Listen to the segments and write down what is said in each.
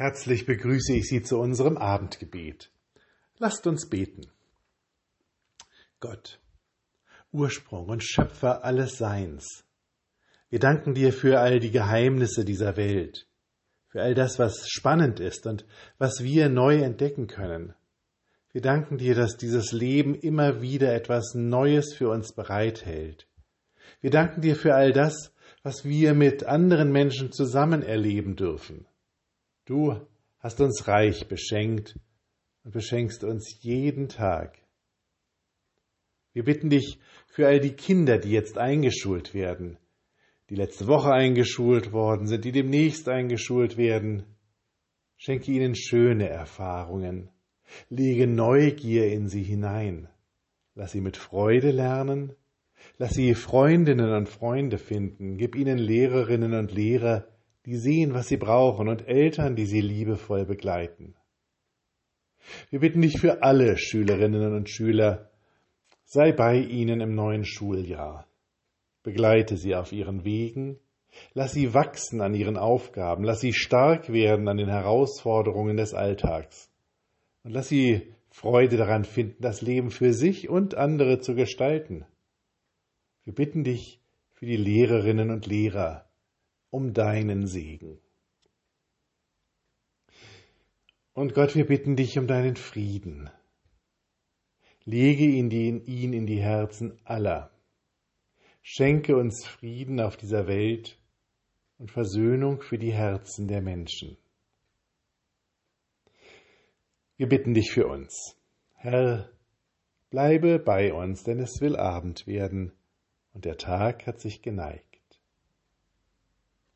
Herzlich begrüße ich Sie zu unserem Abendgebet. Lasst uns beten. Gott, Ursprung und Schöpfer alles Seins, wir danken dir für all die Geheimnisse dieser Welt, für all das, was spannend ist und was wir neu entdecken können. Wir danken dir, dass dieses Leben immer wieder etwas Neues für uns bereithält. Wir danken dir für all das, was wir mit anderen Menschen zusammen erleben dürfen. Du hast uns reich beschenkt und beschenkst uns jeden Tag. Wir bitten dich für all die Kinder, die jetzt eingeschult werden, die letzte Woche eingeschult worden sind, die demnächst eingeschult werden. Schenke ihnen schöne Erfahrungen, lege Neugier in sie hinein, lass sie mit Freude lernen, lass sie Freundinnen und Freunde finden, gib ihnen Lehrerinnen und Lehrer, die sehen, was sie brauchen, und Eltern, die sie liebevoll begleiten. Wir bitten dich für alle Schülerinnen und Schüler, sei bei ihnen im neuen Schuljahr. Begleite sie auf ihren Wegen, lass sie wachsen an ihren Aufgaben, lass sie stark werden an den Herausforderungen des Alltags und lass sie Freude daran finden, das Leben für sich und andere zu gestalten. Wir bitten dich für die Lehrerinnen und Lehrer, um deinen Segen. Und Gott, wir bitten dich um deinen Frieden. Lege ihn in die Herzen aller. Schenke uns Frieden auf dieser Welt und Versöhnung für die Herzen der Menschen. Wir bitten dich für uns. Herr, bleibe bei uns, denn es will Abend werden und der Tag hat sich geneigt.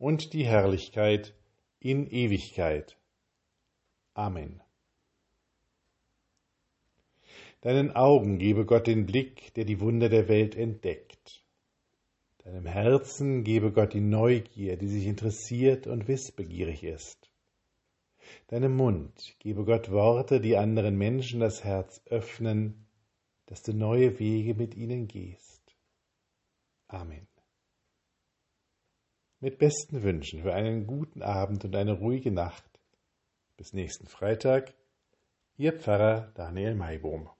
und die Herrlichkeit in Ewigkeit. Amen. Deinen Augen gebe Gott den Blick, der die Wunder der Welt entdeckt. Deinem Herzen gebe Gott die Neugier, die sich interessiert und wissbegierig ist. Deinem Mund gebe Gott Worte, die anderen Menschen das Herz öffnen, dass du neue Wege mit ihnen gehst. Amen. Mit besten Wünschen für einen guten Abend und eine ruhige Nacht. Bis nächsten Freitag, Ihr Pfarrer Daniel Maibohm.